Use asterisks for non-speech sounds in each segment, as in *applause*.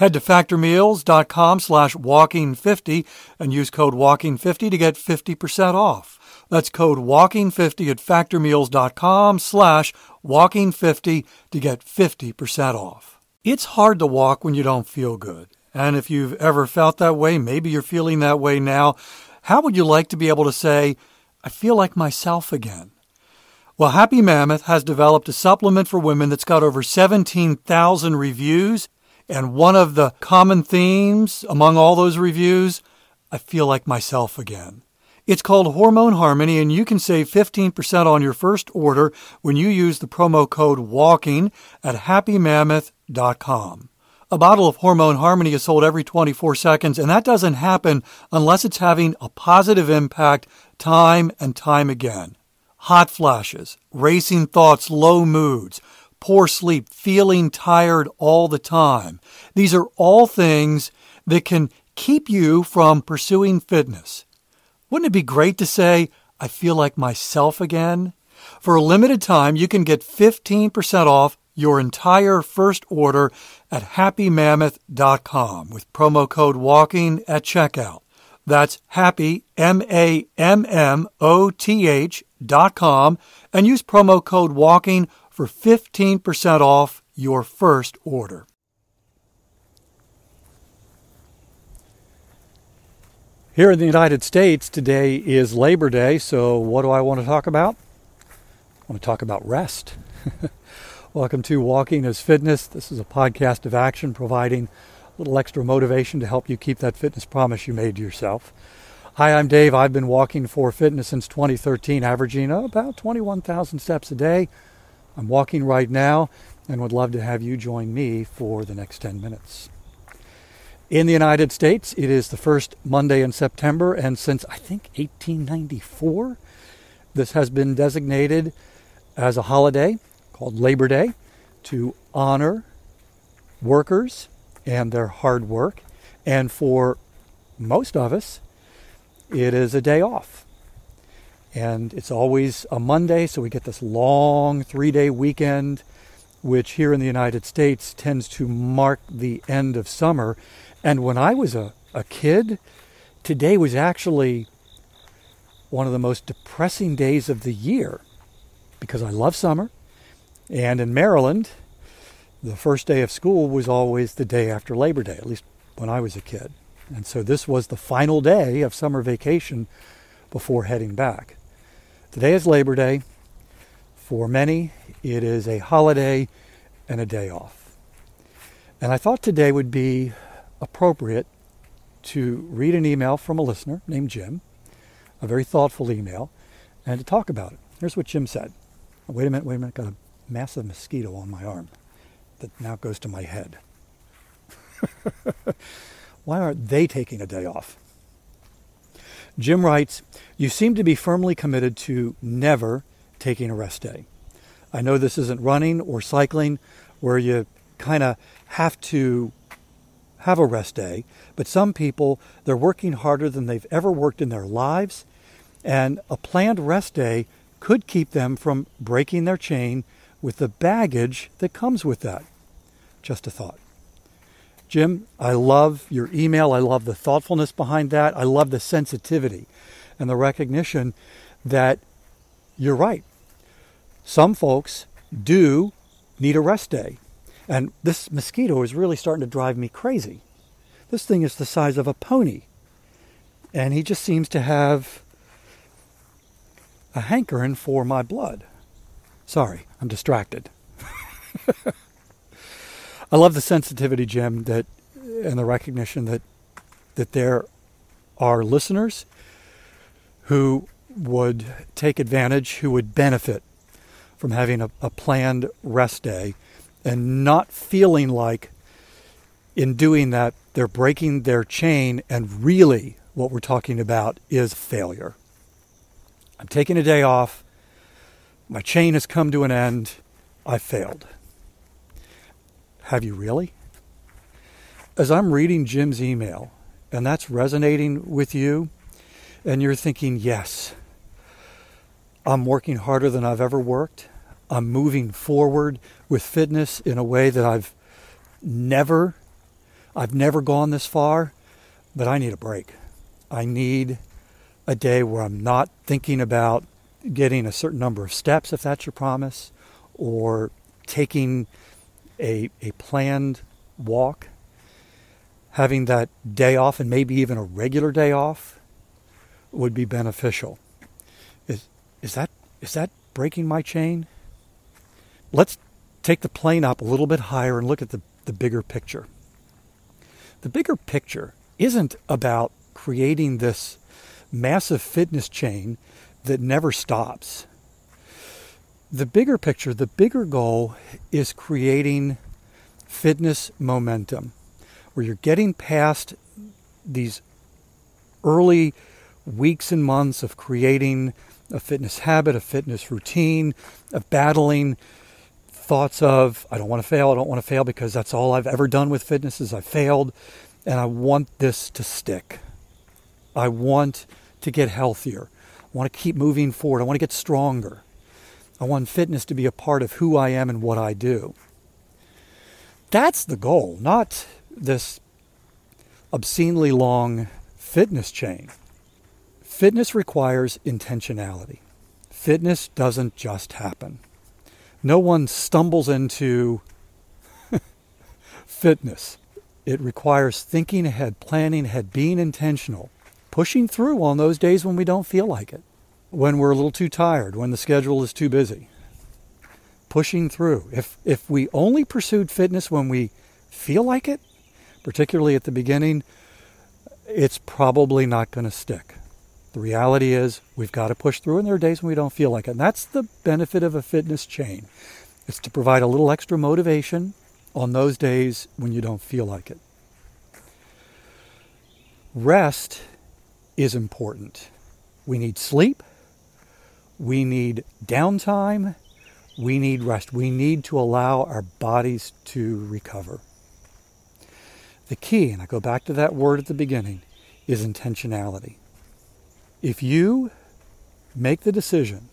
Head to factormeals.com slash walking50 and use code walking50 to get 50% off. That's code walking50 at factormeals.com slash walking50 to get 50% off. It's hard to walk when you don't feel good. And if you've ever felt that way, maybe you're feeling that way now, how would you like to be able to say, I feel like myself again? Well, Happy Mammoth has developed a supplement for women that's got over 17,000 reviews and one of the common themes among all those reviews, I feel like myself again. It's called Hormone Harmony, and you can save 15% on your first order when you use the promo code WALKING at happymammoth.com. A bottle of Hormone Harmony is sold every 24 seconds, and that doesn't happen unless it's having a positive impact time and time again. Hot flashes, racing thoughts, low moods, poor sleep, feeling tired all the time. These are all things that can keep you from pursuing fitness. Wouldn't it be great to say, I feel like myself again? For a limited time, you can get 15% off your entire first order at happymammoth.com with promo code WALKING at checkout. That's happy, M A M M O T H dot com, and use promo code WALKING for 15% off your first order. Here in the United States, today is Labor Day, so what do I want to talk about? I want to talk about rest. *laughs* Welcome to Walking as Fitness. This is a podcast of action providing a little extra motivation to help you keep that fitness promise you made to yourself. Hi, I'm Dave. I've been walking for fitness since 2013, averaging about 21,000 steps a day. I'm walking right now and would love to have you join me for the next 10 minutes. In the United States, it is the first Monday in September, and since I think 1894, this has been designated as a holiday called Labor Day to honor workers and their hard work. And for most of us, it is a day off. And it's always a Monday, so we get this long three day weekend, which here in the United States tends to mark the end of summer. And when I was a, a kid, today was actually one of the most depressing days of the year because I love summer. And in Maryland, the first day of school was always the day after Labor Day, at least when I was a kid. And so this was the final day of summer vacation before heading back. Today is Labor Day. For many, it is a holiday and a day off. And I thought today would be appropriate to read an email from a listener named Jim, a very thoughtful email, and to talk about it. Here's what Jim said. wait a minute, wait a minute, i got a massive mosquito on my arm that now goes to my head. *laughs* Why aren't they taking a day off? Jim writes, You seem to be firmly committed to never taking a rest day. I know this isn't running or cycling where you kind of have to have a rest day, but some people, they're working harder than they've ever worked in their lives, and a planned rest day could keep them from breaking their chain with the baggage that comes with that. Just a thought. Jim, I love your email. I love the thoughtfulness behind that. I love the sensitivity and the recognition that you're right. Some folks do need a rest day. And this mosquito is really starting to drive me crazy. This thing is the size of a pony. And he just seems to have a hankering for my blood. Sorry, I'm distracted. *laughs* I love the sensitivity, Jim, that and the recognition that that there are listeners who would take advantage, who would benefit from having a, a planned rest day and not feeling like in doing that they're breaking their chain and really what we're talking about is failure. I'm taking a day off. My chain has come to an end. I failed. Have you really? As I'm reading Jim's email, and that's resonating with you, and you're thinking, yes, I'm working harder than I've ever worked. I'm moving forward with fitness in a way that I've never I've never gone this far, but I need a break. I need a day where I'm not thinking about getting a certain number of steps if that's your promise or taking a a planned walk having that day off and maybe even a regular day off would be beneficial. Is is that is that breaking my chain? Let's take the plane up a little bit higher and look at the, the bigger picture. The bigger picture isn't about creating this massive fitness chain that never stops. The bigger picture, the bigger goal is creating fitness momentum where you're getting past these early weeks and months of creating a fitness habit, a fitness routine, of battling thoughts of I don't want to fail, I don't want to fail because that's all I've ever done with fitness is I failed and I want this to stick. I want to get healthier. I want to keep moving forward. I want to get stronger. I want fitness to be a part of who I am and what I do. That's the goal, not this obscenely long fitness chain. Fitness requires intentionality. Fitness doesn't just happen. No one stumbles into *laughs* fitness. It requires thinking ahead, planning ahead, being intentional, pushing through on those days when we don't feel like it, when we're a little too tired, when the schedule is too busy. Pushing through. If if we only pursued fitness when we feel like it, particularly at the beginning, it's probably not going to stick. The reality is we've got to push through, and there are days when we don't feel like it. And that's the benefit of a fitness chain. It's to provide a little extra motivation on those days when you don't feel like it. Rest is important. We need sleep. We need downtime. We need rest. We need to allow our bodies to recover. The key, and I go back to that word at the beginning, is intentionality. If you make the decision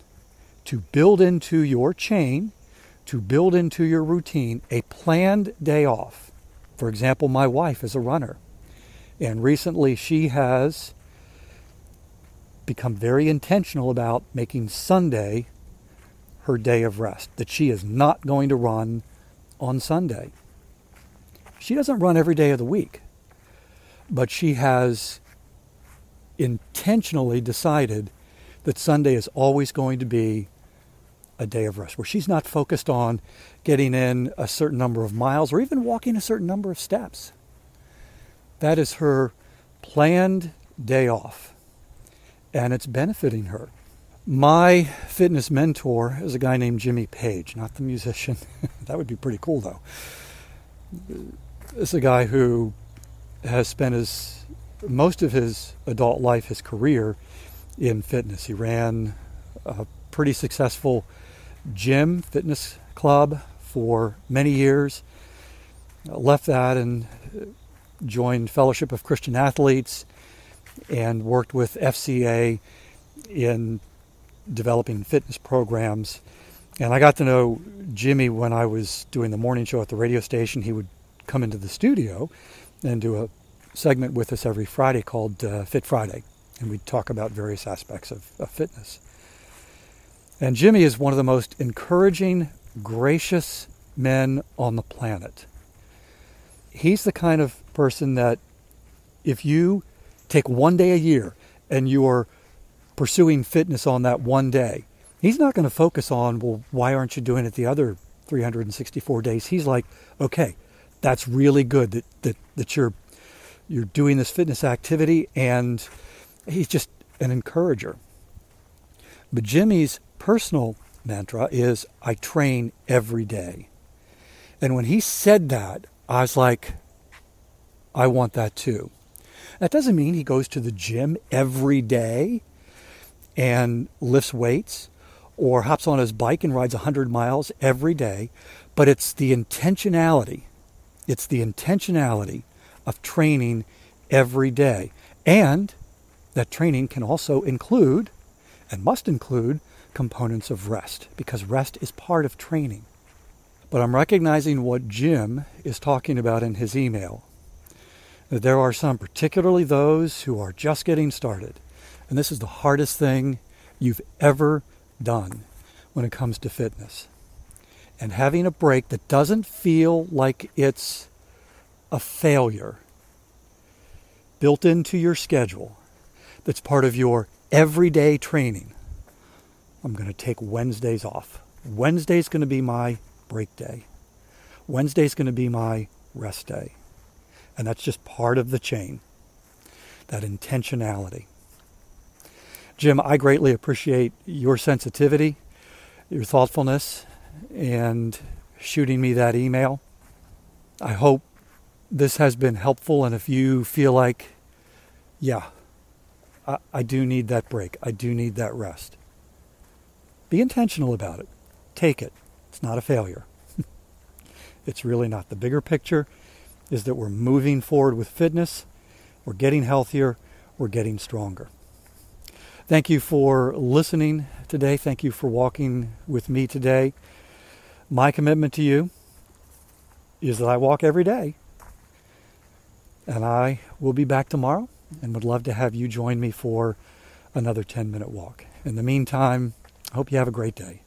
to build into your chain, to build into your routine a planned day off, for example, my wife is a runner, and recently she has become very intentional about making Sunday her day of rest, that she is not going to run on Sunday. She doesn't run every day of the week, but she has intentionally decided that Sunday is always going to be a day of rest, where she's not focused on getting in a certain number of miles or even walking a certain number of steps. That is her planned day off, and it's benefiting her. My fitness mentor is a guy named Jimmy Page, not the musician. *laughs* that would be pretty cool, though. It's a guy who has spent his most of his adult life, his career, in fitness. He ran a pretty successful gym fitness club for many years. Left that and joined Fellowship of Christian Athletes and worked with FCA in developing fitness programs. And I got to know Jimmy when I was doing the morning show at the radio station. He would come into the studio and do a segment with us every Friday called uh, Fit Friday, and we'd talk about various aspects of, of fitness. And Jimmy is one of the most encouraging, gracious men on the planet. He's the kind of person that if you take one day a year and you're pursuing fitness on that one day, he's not going to focus on, well, why aren't you doing it the other 364 days? He's like, okay, that's really good that, that, that you're, you're doing this fitness activity. And he's just an encourager. But Jimmy's personal mantra is, I train every day. And when he said that, I was like, I want that too. That doesn't mean he goes to the gym every day and lifts weights or hops on his bike and rides 100 miles every day, but it's the intentionality. It's the intentionality of training every day. And that training can also include and must include components of rest because rest is part of training. But I'm recognizing what Jim is talking about in his email. That there are some, particularly those who are just getting started, and this is the hardest thing you've ever done when it comes to fitness. And having a break that doesn't feel like it's a failure built into your schedule, that's part of your everyday training. I'm going to take Wednesdays off. Wednesday's going to be my break day. Wednesday's going to be my rest day. And that's just part of the chain, that intentionality. Jim, I greatly appreciate your sensitivity, your thoughtfulness, and shooting me that email. I hope this has been helpful. And if you feel like, yeah, I, I do need that break, I do need that rest, be intentional about it. Take it. It's not a failure. *laughs* it's really not. The bigger picture is that we're moving forward with fitness, we're getting healthier, we're getting stronger. Thank you for listening today. Thank you for walking with me today. My commitment to you is that I walk every day. And I will be back tomorrow and would love to have you join me for another 10 minute walk. In the meantime, I hope you have a great day.